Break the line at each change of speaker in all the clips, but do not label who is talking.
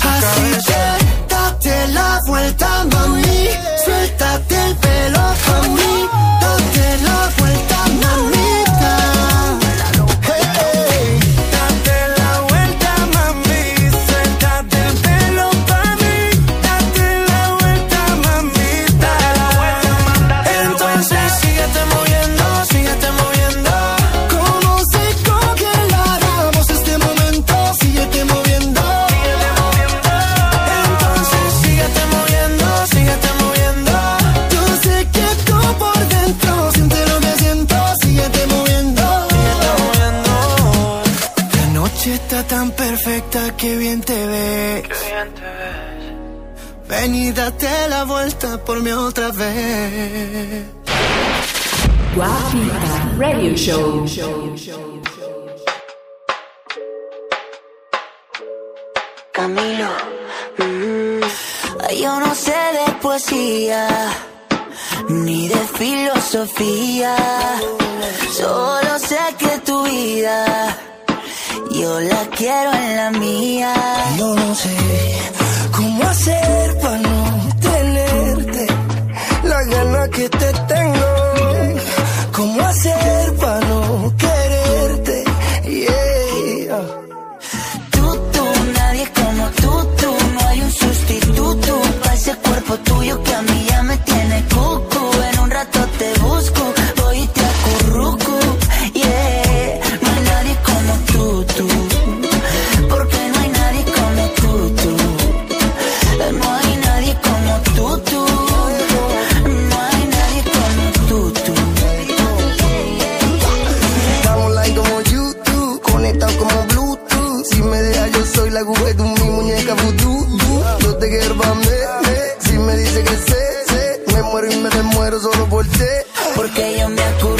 cabeza.
Así cabeza. por mí otra vez.
Guapita Radio Show.
Camilo, mm, yo no sé de poesía ni de filosofía, solo sé que tu vida yo la quiero en la mía.
No, no sé
cómo hacer
tú, pa' ese cuerpo tuyo que a mí ya me tiene cucu. Porque yo me
acuerdo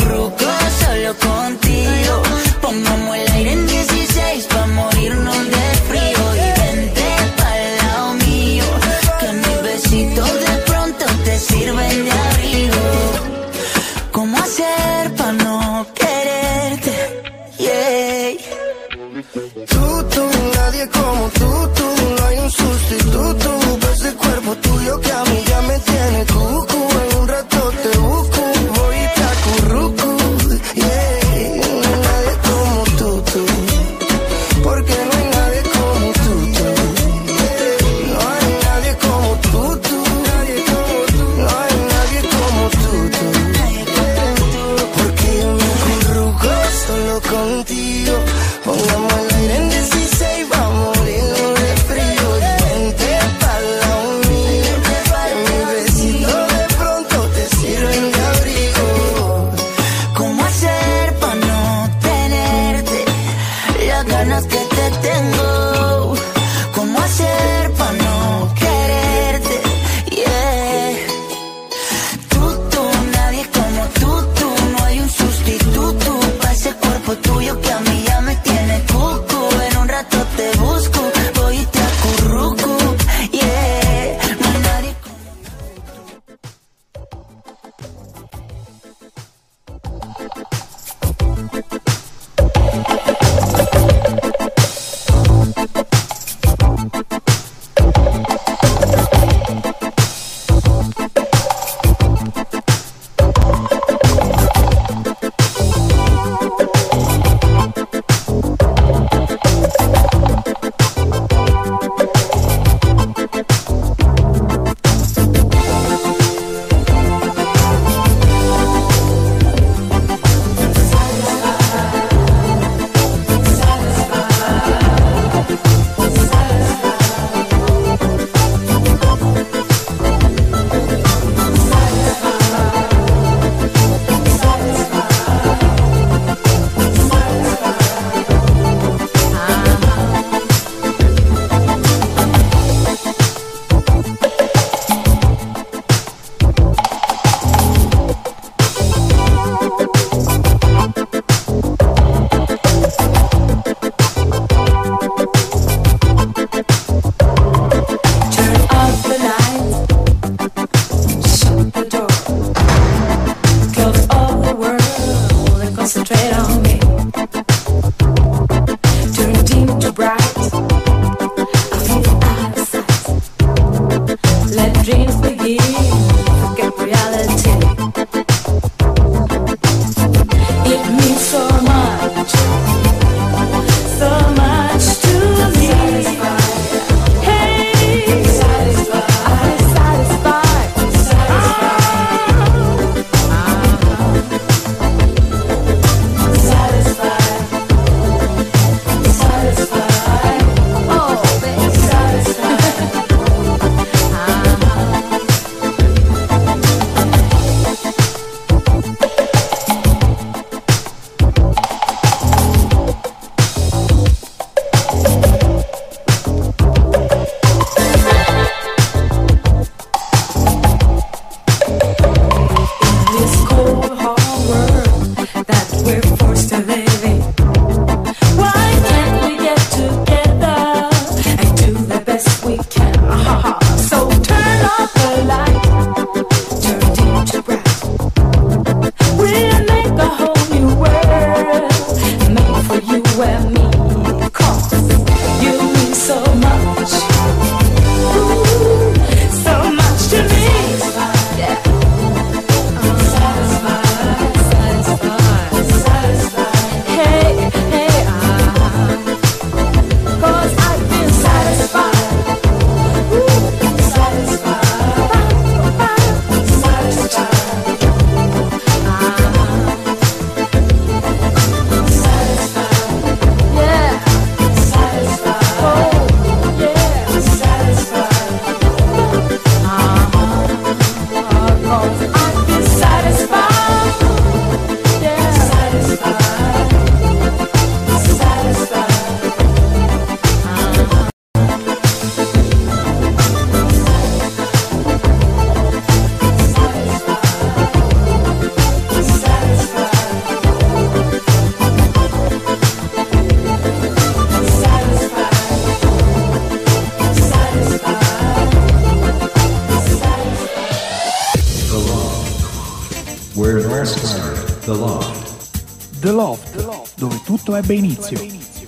ebbe inizio.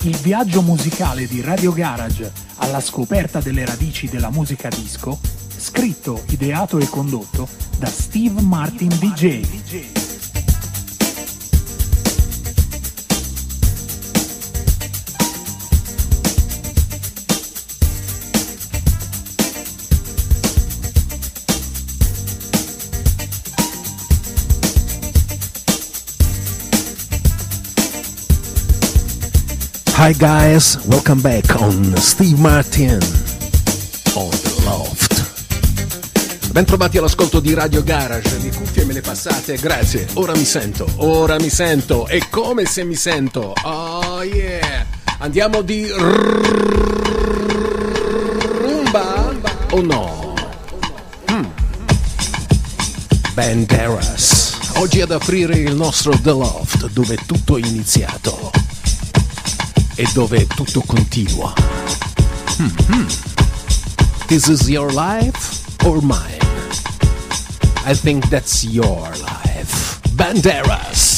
Il viaggio musicale di Radio Garage alla scoperta delle radici della musica disco, scritto, ideato e condotto da Steve Martin DJ.
Hi guys, welcome back on Steve Martin on the Loft. Bentrovati all'ascolto di Radio Garage, le cuffie me le passate, grazie. Ora mi sento, ora mi sento, è come se mi sento. Oh yeah! Andiamo di rumba o no? Hmm. Banderas. Oggi ad aprire il nostro The Loft, dove tutto è iniziato e dove tutto continua. Mhm. This is your life or mine? I think that's your life. Banderas.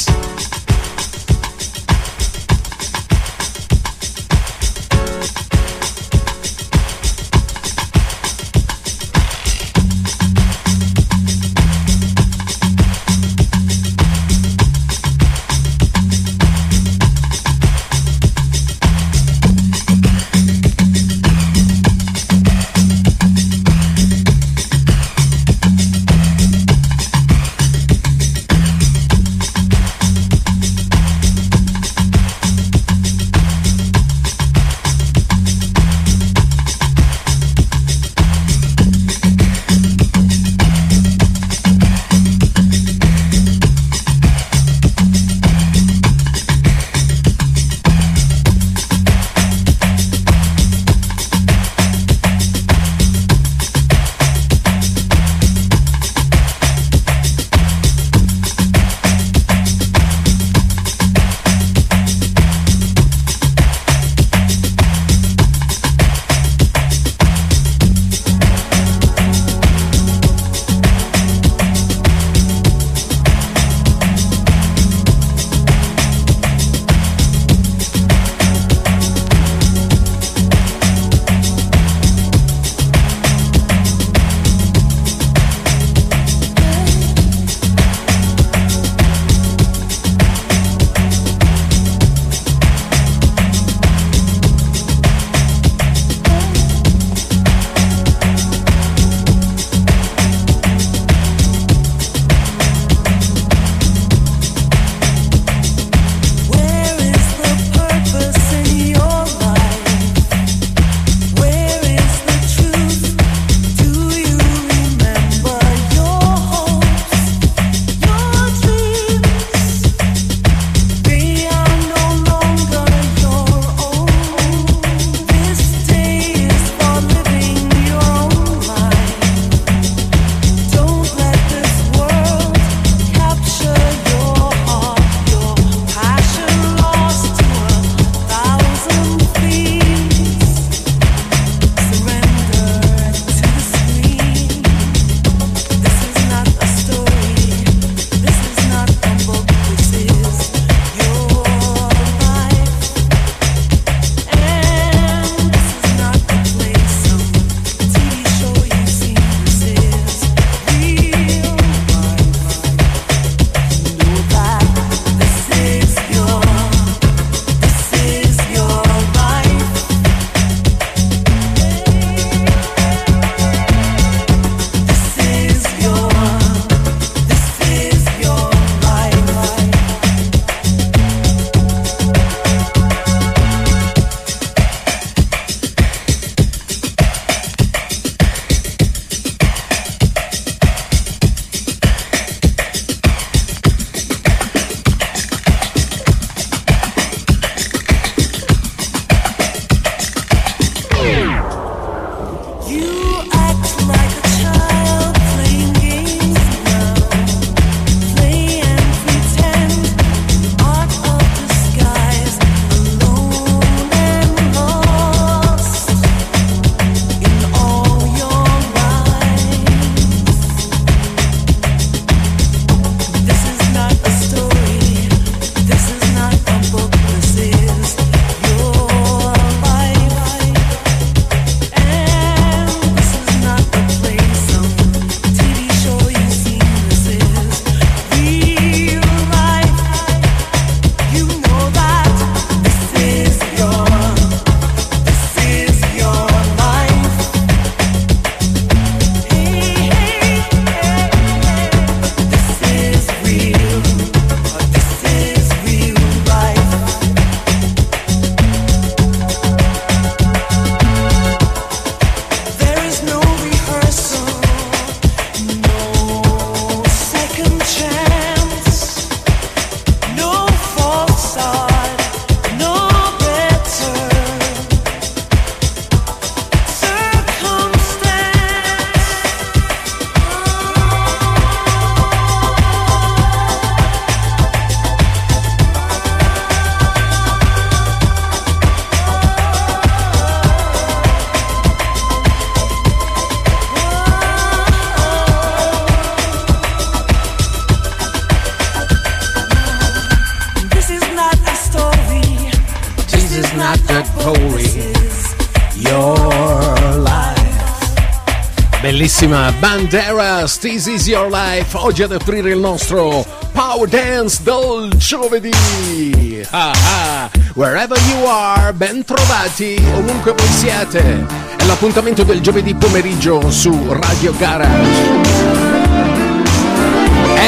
Bellissima Banderas, This is Your Life, oggi ad aprire il nostro Power Dance del giovedì. Ah, ah. Wherever you are, ben trovati, ovunque voi siete. È l'appuntamento del giovedì pomeriggio su Radio Garage.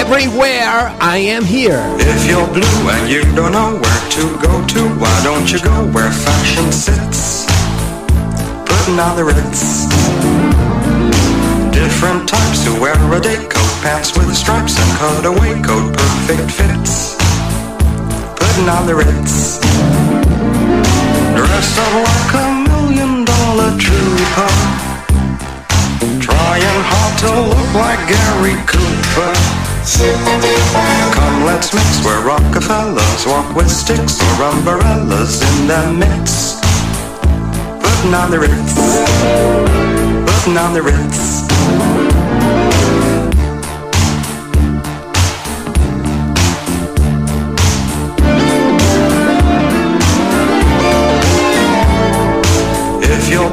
Everywhere I am here.
If you're blue and you don't know where to go to, why don't you go where fashion sits? Putting on the ritz. Different types who wear a day coat, pants with stripes and cutaway coat, perfect fits. Putting on the ritz. Dressed up like a million dollar trooper. Trying hard to look like Gary Cooper. Come, let's mix where Rockefellers walk with sticks or umbrellas in their midst. Putting on the Ritz, putting on the Ritz.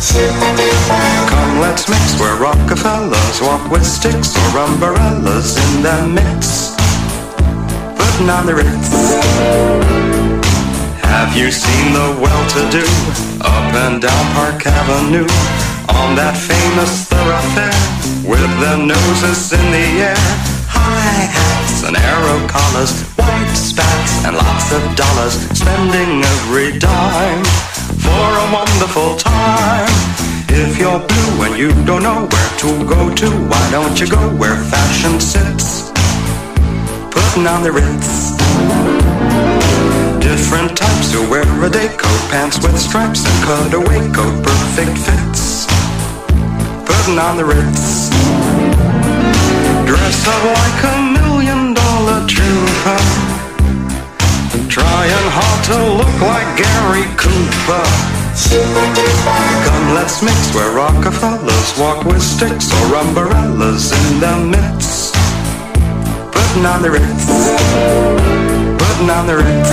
Come, let's mix where Rockefellers walk with sticks or umbrellas in the midst. Putting on the Ritz. Have you seen the well-to-do up and down Park Avenue on that famous thoroughfare with their noses in the air? High hats and arrow collars, white spats and lots of dollars, spending every dime for a wonderful time. If you're blue and you don't know where to go to, why don't you go where fashion sits? Putting on the Ritz. Different types who wear a day coat, pants with stripes and cutaway coat, perfect fits. Putting on the Ritz. Dressed up like a million dollar trooper. Trying hard to look like Gary Cooper. Come, let's mix where Rockefellers walk with sticks or umbrellas in their midst. Putting on the Ritz. Putting on the Ritz.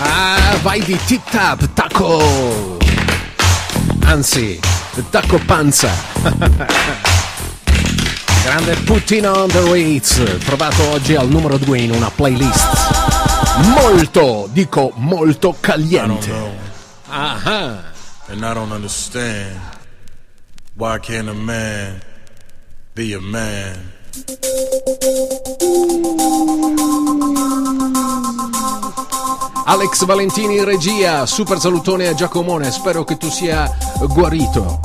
Ah, vai di tip tap, taco. Anzi, the taco panza. Grande Putting on the Ritz, trovato oggi al numero 2 in una playlist. Molto, dico molto caliente.
know,
Ah,
and I don't understand. Why can't a man be a man?
Alex Valentini in regia, super salutone a Giacomone, spero che tu sia guarito.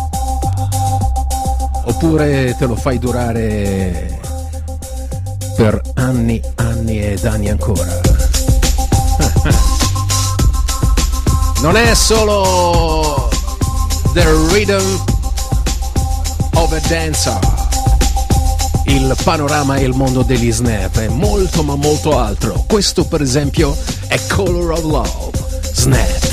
Oppure te lo fai durare per anni, anni ed anni ancora. Non è solo The Rhythm of a Dancer. Il panorama e il mondo degli snap è molto ma molto altro. Questo per esempio è Color of Love. Snap.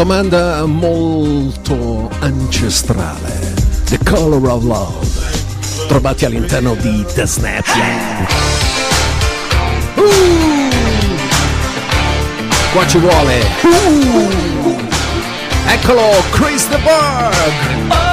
Domanda molto ancestrale. The Color of Love, trovati all'interno di The Snapchat. Uh! Qua ci vuole. Uh! Eccolo, Chris the Berg.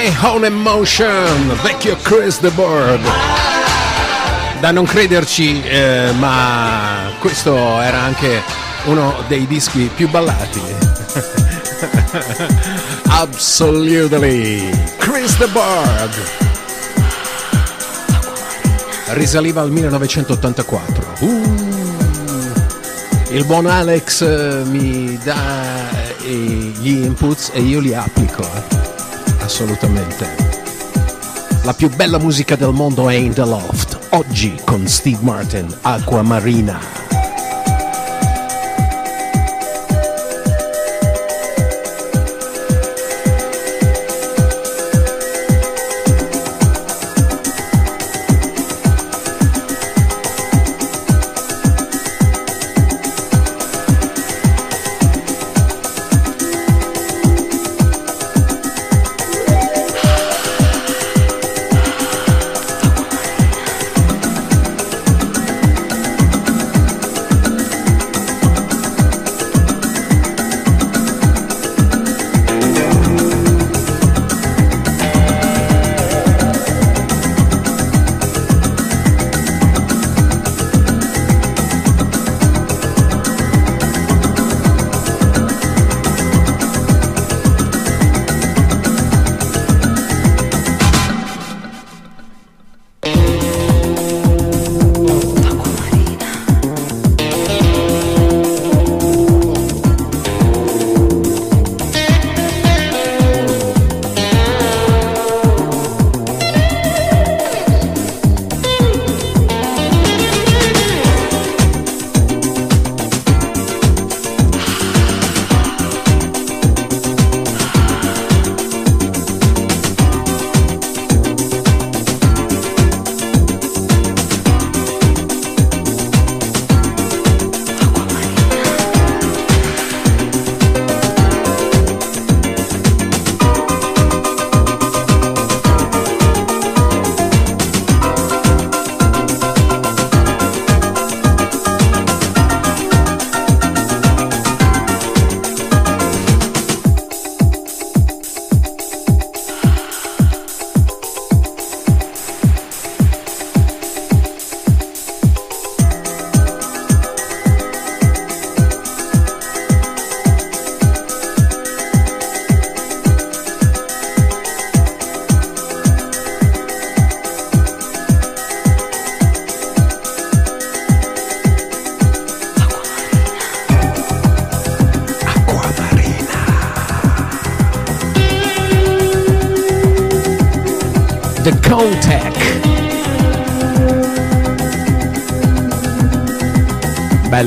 High on Emotion,
vecchio Chris the Bird. Da non crederci, eh, ma questo era anche uno dei dischi più ballati. Absolutely. Chris the Bird. Risaliva al 1984. Uh. Il buon Alex eh, mi dà eh, gli inputs e io li applico. Assolutamente. La più bella musica del mondo è in The Loft. Oggi con Steve Martin, Acqua Marina.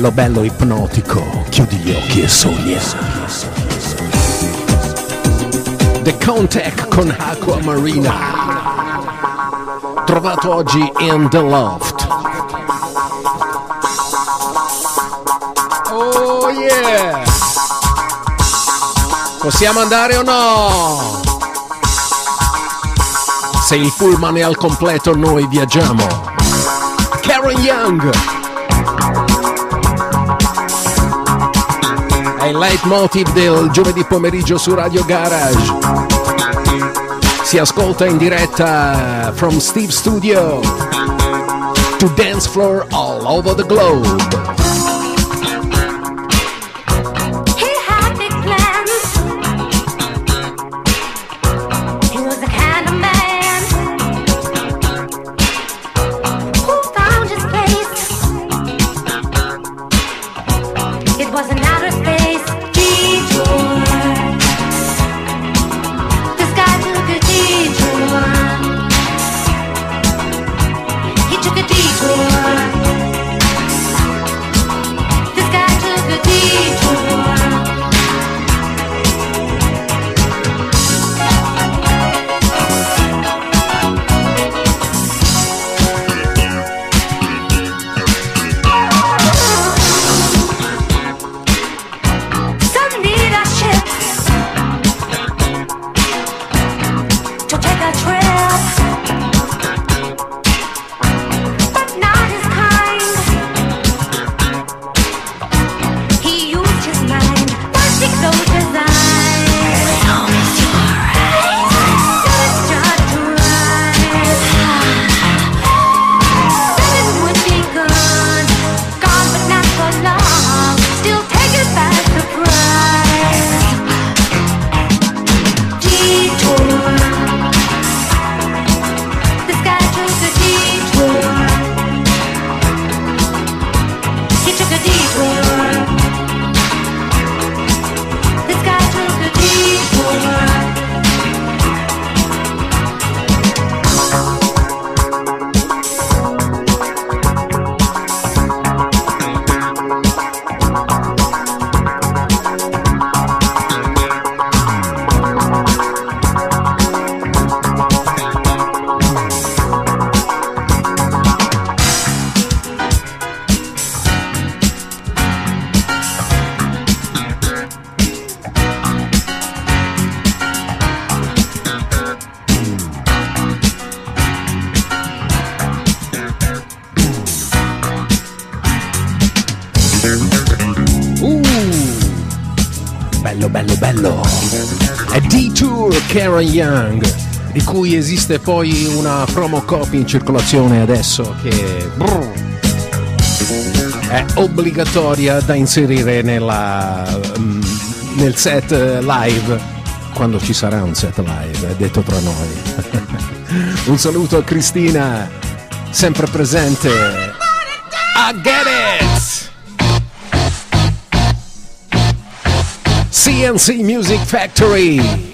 Bello bello ipnotico, chiudi gli occhi e sogna. The Countech con Aqua Marina. Trovato oggi in The Loft. Oh yeah! Possiamo andare o no? Se il pullman è al completo noi viaggiamo. Karen Young. Leitmotiv del giovedì pomeriggio su Radio Garage. Si ascolta in diretta from Steve Studio to dance floor all over the globe. D-Tour Karen Young, di cui esiste poi una promo copy in circolazione adesso che brr, è obbligatoria da inserire nella, mm, nel set live, quando ci sarà un set live, è detto tra noi. un saluto a Cristina, sempre presente. I get it! CNC Music Factory.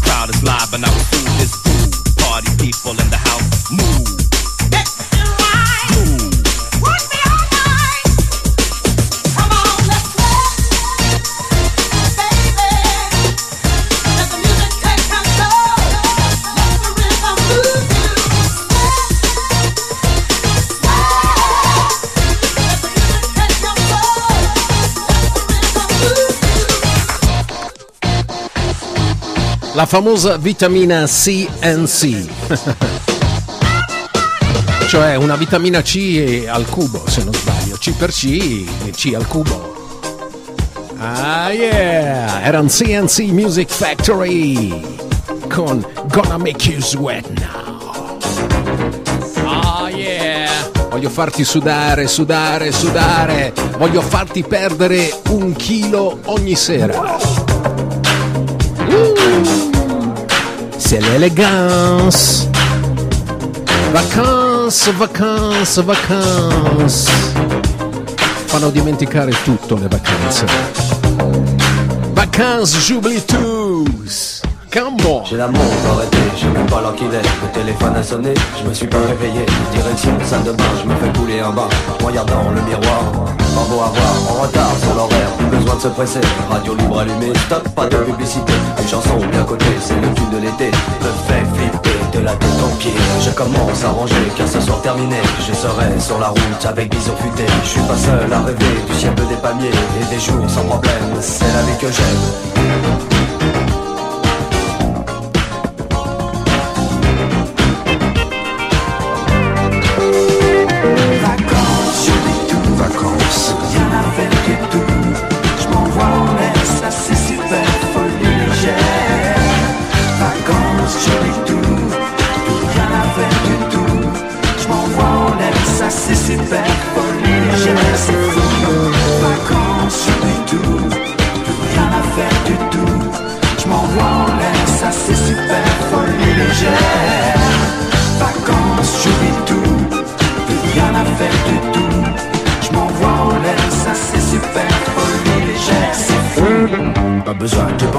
The crowd is live, and
La famosa vitamina CNC. cioè una vitamina C al cubo, se non sbaglio. C per C e C al cubo. Ah yeah! Era un CNC Music Factory con Gonna Make You Sweat Now. Ah yeah! Voglio farti sudare, sudare, sudare. Voglio farti perdere un chilo ogni sera. C'est l'élégance. Vacanze, vacanze, vacanze. Fanno dimenticare tutto le vacanze. Vacanze Jubilitus.
J'ai la montre arrêtée, je sais même pas l'heure qu'il est Le téléphone a sonné, je me suis pas réveillé. Direction salle de bain, je me fais couler un bain. Regardant le miroir, pas beau à voir. En retard sur l'horaire, besoin de se presser. Radio libre allumée, stop, pas de publicité. Une chanson bien cotée, c'est le tube de l'été. Me fait flipper de la tête aux pieds. Je commence à ranger, car ce soir terminé. Je serai sur la route avec bison futé Je suis pas seul à rêver du ciel des palmiers Et des jours sans problème, c'est la vie que j'aime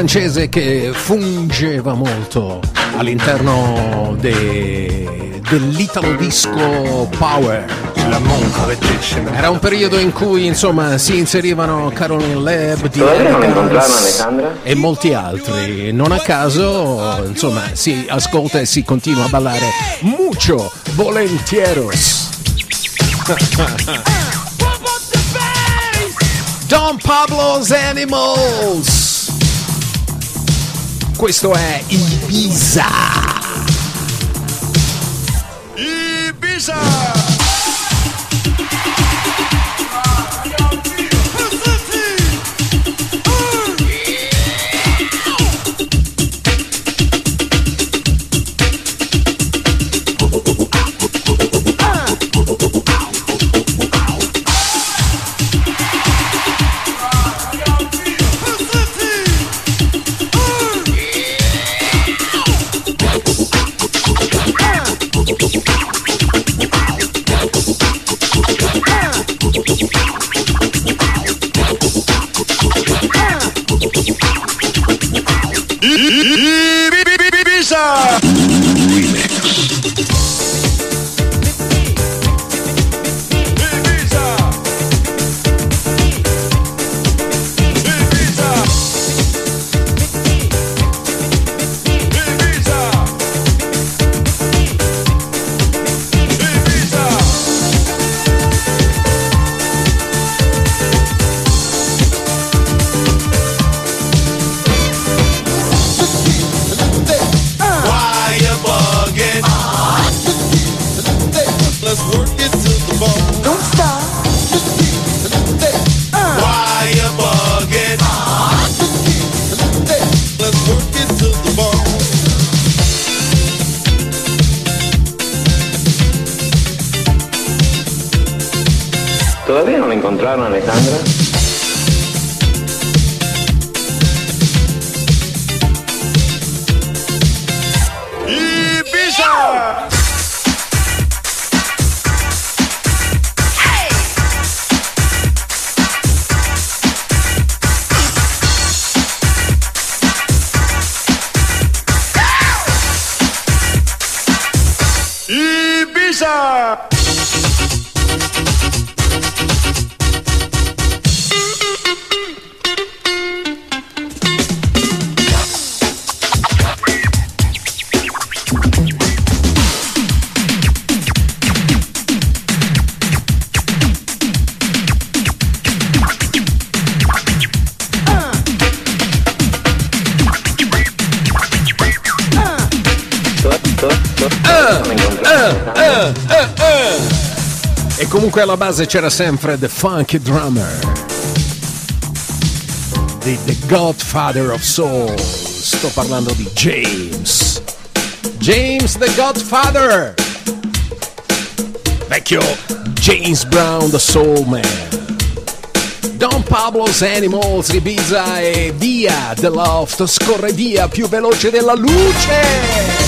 Francese che fungeva molto all'interno de- dell'italo disco power. Era un periodo in cui insomma si inserivano Caroline Lab, Diana e molti altri. Non a caso insomma si ascolta e si continua a ballare mucho volentieros. Don Pablo's Animals. Questo è Ibiza. Comunque alla base c'era sempre The Funky Drummer. The, the Godfather of Soul. Sto parlando di James. James the Godfather. Vecchio James Brown the Soul Man. Don Pablo's Animals Ibiza e via The Loft scorre via più veloce della luce.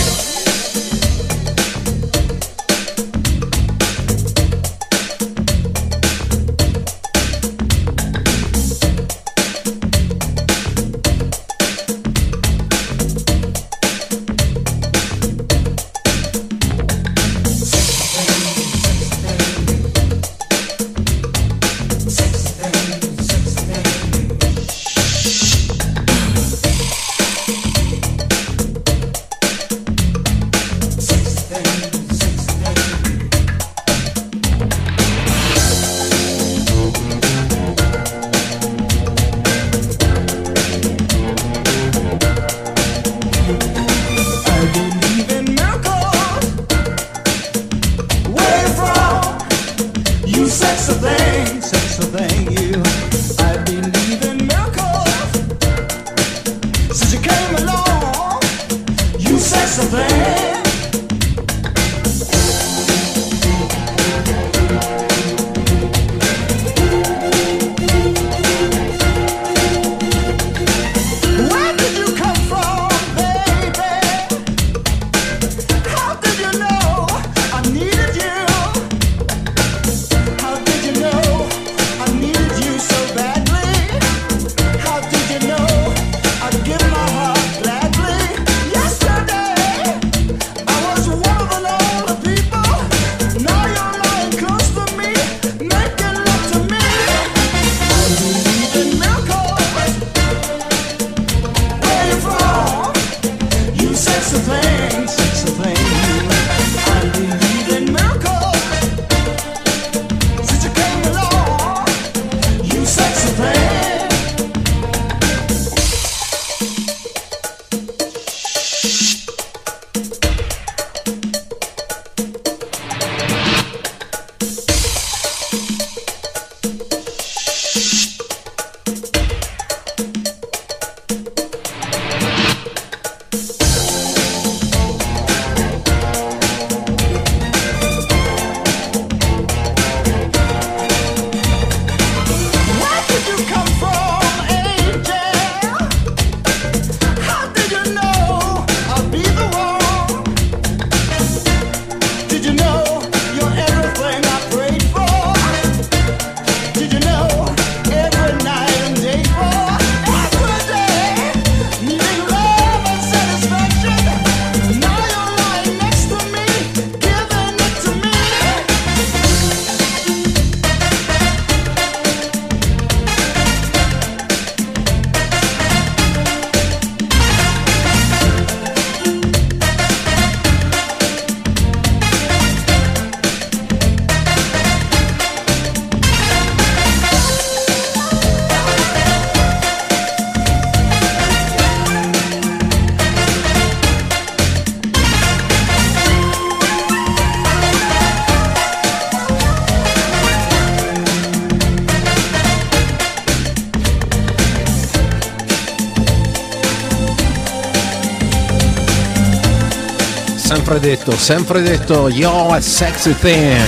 Sempre detto, sempre detto, yo, a sexy thing.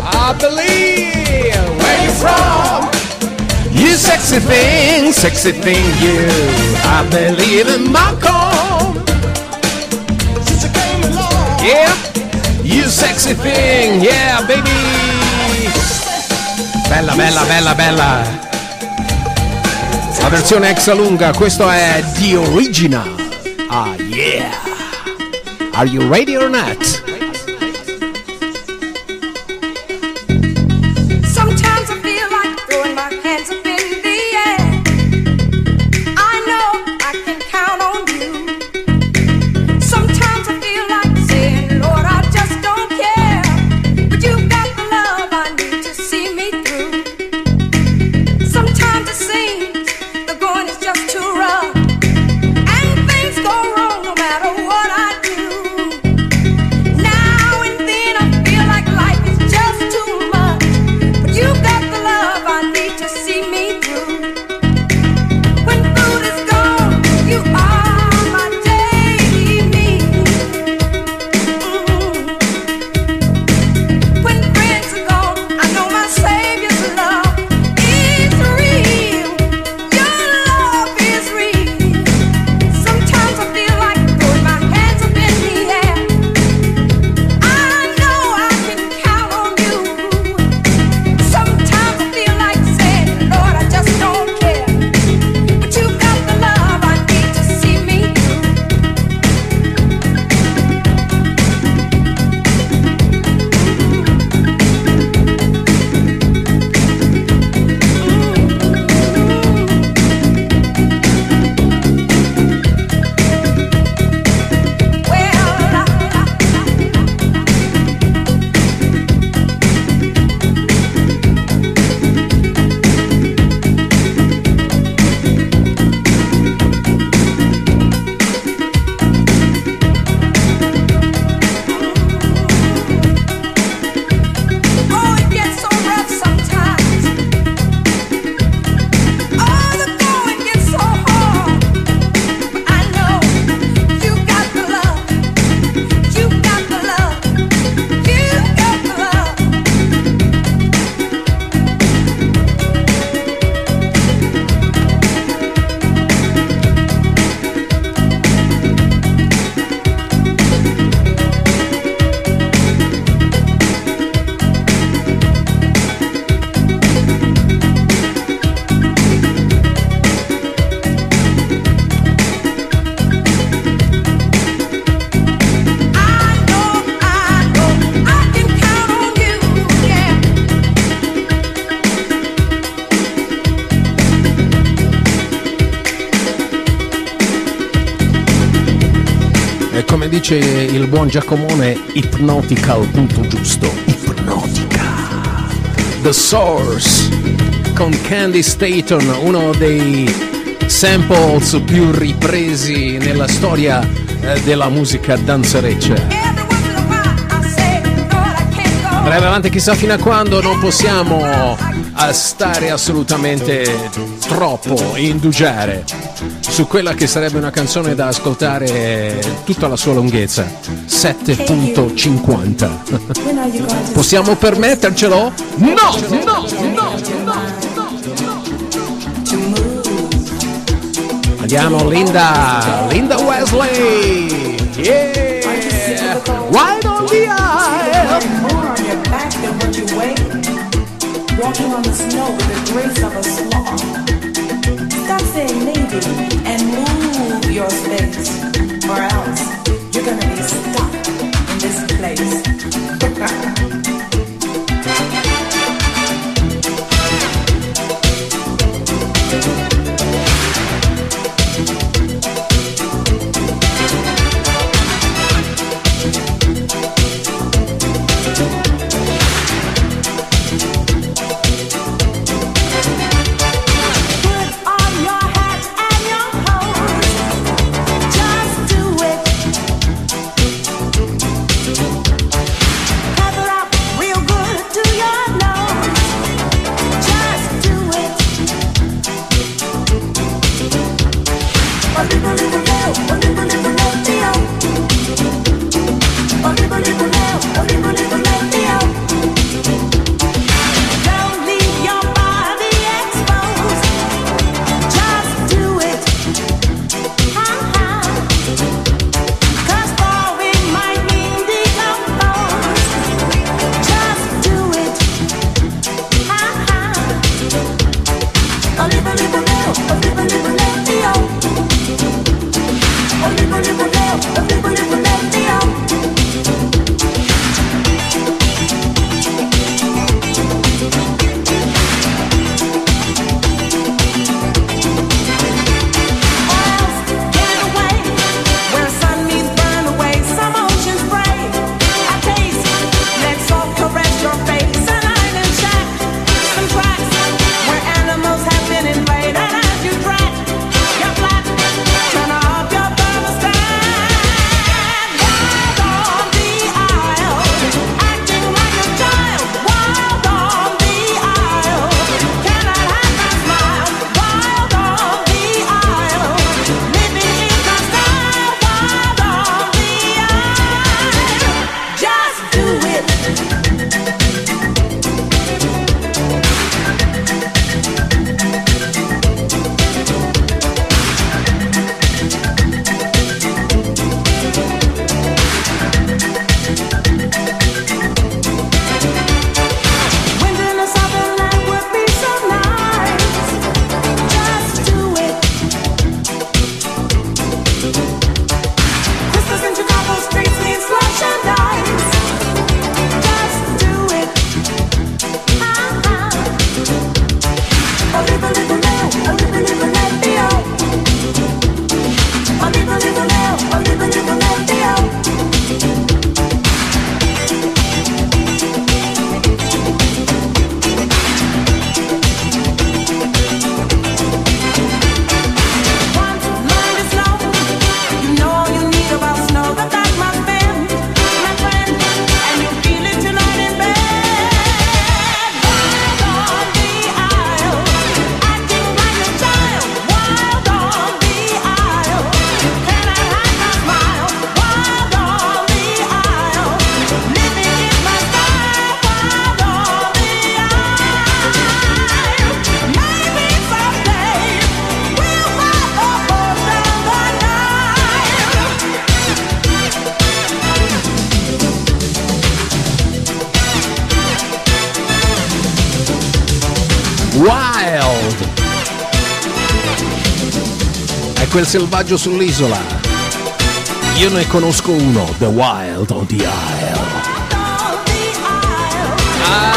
I believe where you from. You sexy thing, sexy thing, you. I believe in Malcolm. Yeah, you sexy thing, yeah, baby. Bella, bella, bella, bella. La versione extra lunga, questo è The Original. Are you ready or not? Dice il buon Giacomone, ipnotica al punto giusto. Ipnotica. The Source con Candy Staton, uno dei samples più ripresi nella storia eh, della musica danzereccia. Andremo avanti chissà fino a quando non possiamo a stare assolutamente troppo indugiare su quella che sarebbe una canzone da ascoltare tutta la sua lunghezza 7.50 possiamo permettercelo? no no no andiamo Linda Linda Wesley yeah right on the aisle.
Walking on the snow with the grace of a sloth. Saying maybe and move your space, or else you're gonna be stuck in this place.
quel selvaggio sull'isola. Io ne conosco uno, The Wild on the Isle. Ah,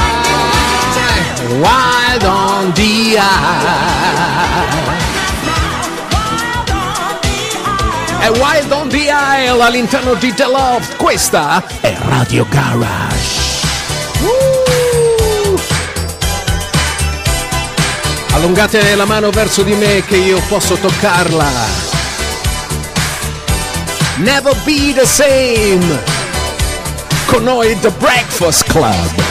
Wild on the Isle. È Wild on the Isle all'interno di The Loft. Questa è Radio Garage. Allungate la mano verso di me che io posso toccarla. Never be the same. Con noi The Breakfast Club.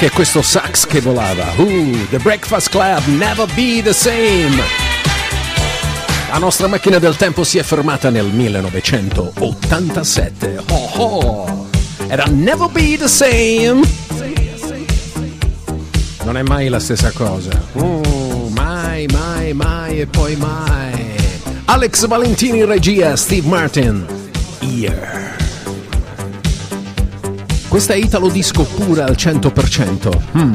Anche questo sax che volava. Uh, The Breakfast Club, Never Be the Same. La nostra macchina del tempo si è fermata nel 1987. Oh oh. Era Never Be the Same. Non è mai la stessa cosa. Uh, mai, mai, mai e poi mai. Alex Valentini regia, Steve Martin. Questa è Italo Disco pura al 100%. Mm,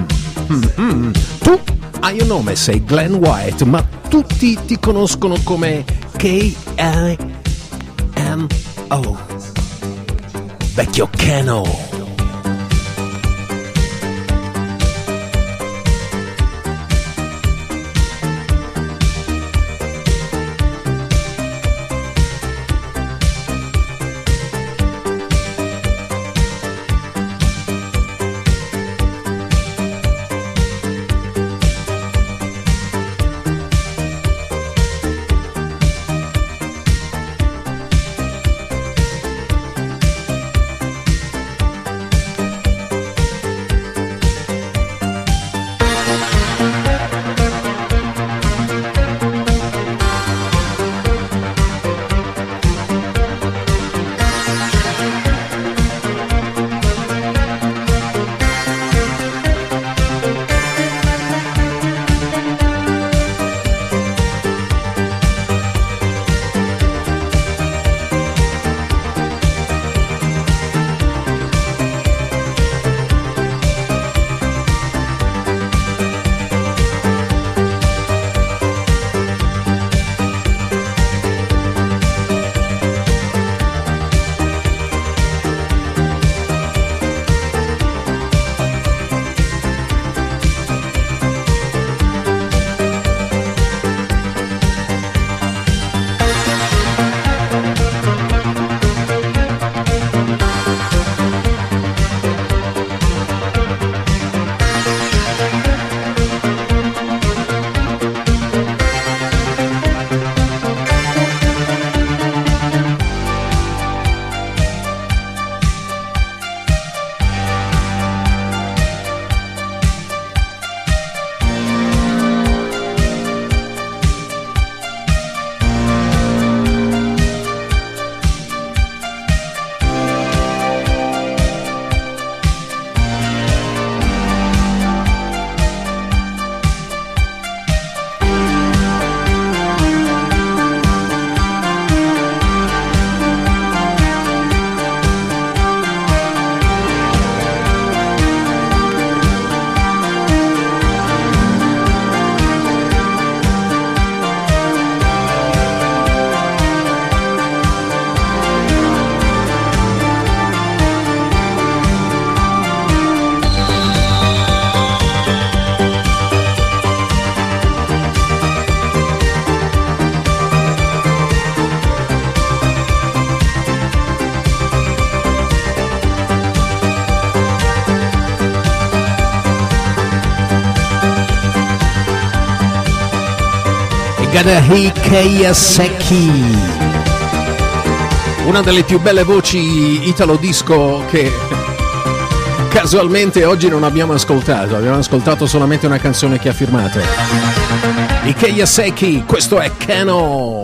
mm, mm. Tu hai un nome, sei Glenn White, ma tutti ti conoscono come K-I-N-O. Vecchio Keno.
Gadahi Kiyosaki. Una delle più belle voci italo disco che casualmente oggi non abbiamo ascoltato, abbiamo ascoltato solamente una canzone che ha firmato. I Kiyosaki, questo è Kano.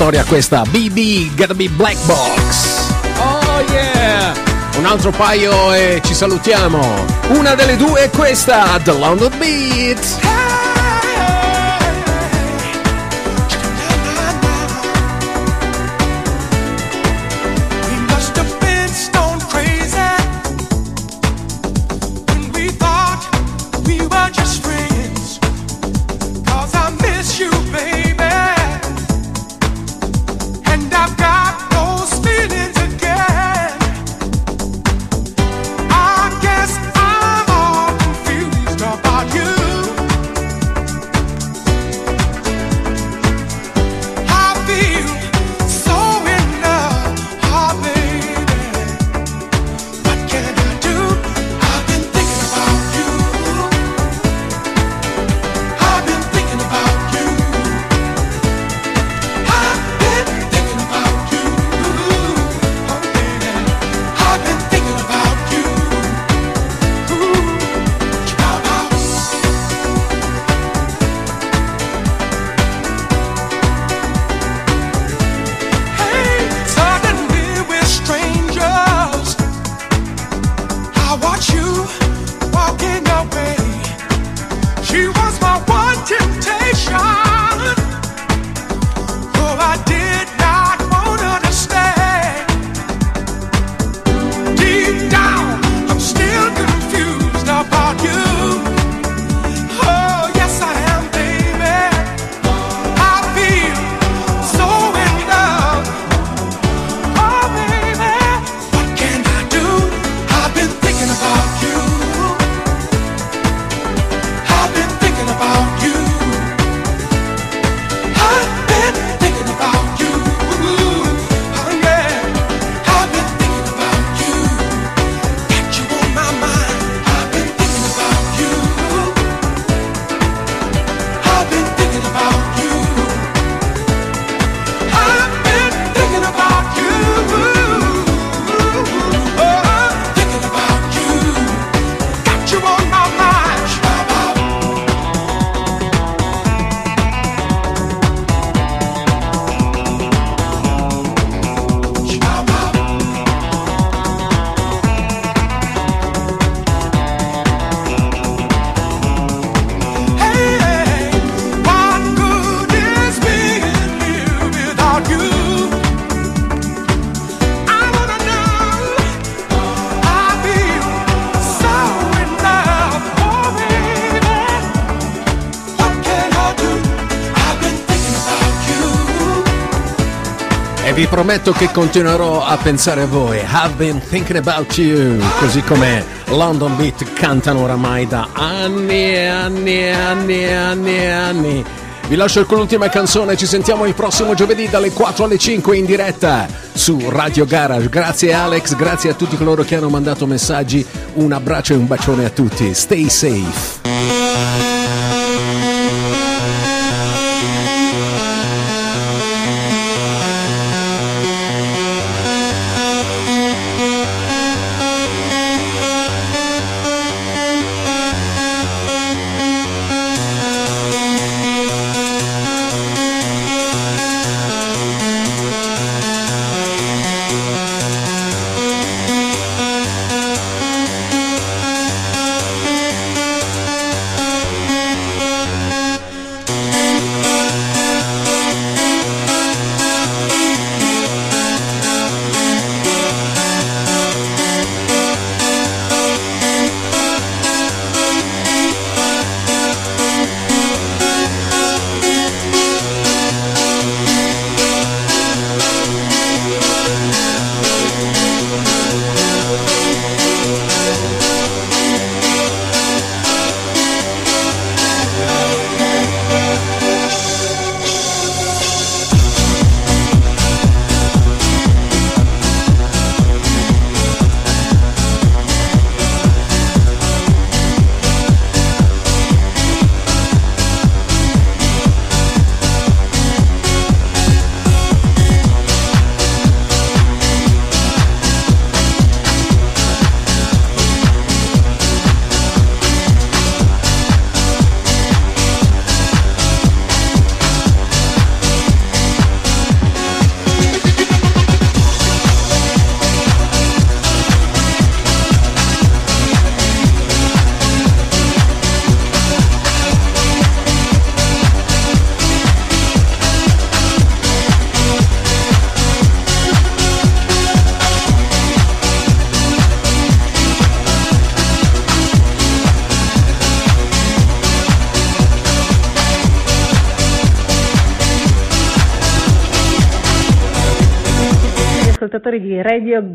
Storia questa, BB, Gotta Be Black Box. Oh yeah! Un altro paio e ci salutiamo. Una delle due è questa, The London Beat. Prometto che continuerò a pensare a voi. Have been thinking about you. Così come London Beat cantano oramai da anni e anni e anni e anni e anni. Vi lascio con l'ultima canzone, ci sentiamo il prossimo giovedì dalle 4 alle 5 in diretta su Radio Garage. Grazie Alex, grazie a tutti coloro che hanno mandato messaggi. Un abbraccio e un bacione a tutti. Stay safe.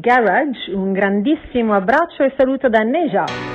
Garage, un grandissimo abbraccio e saluto da Neja.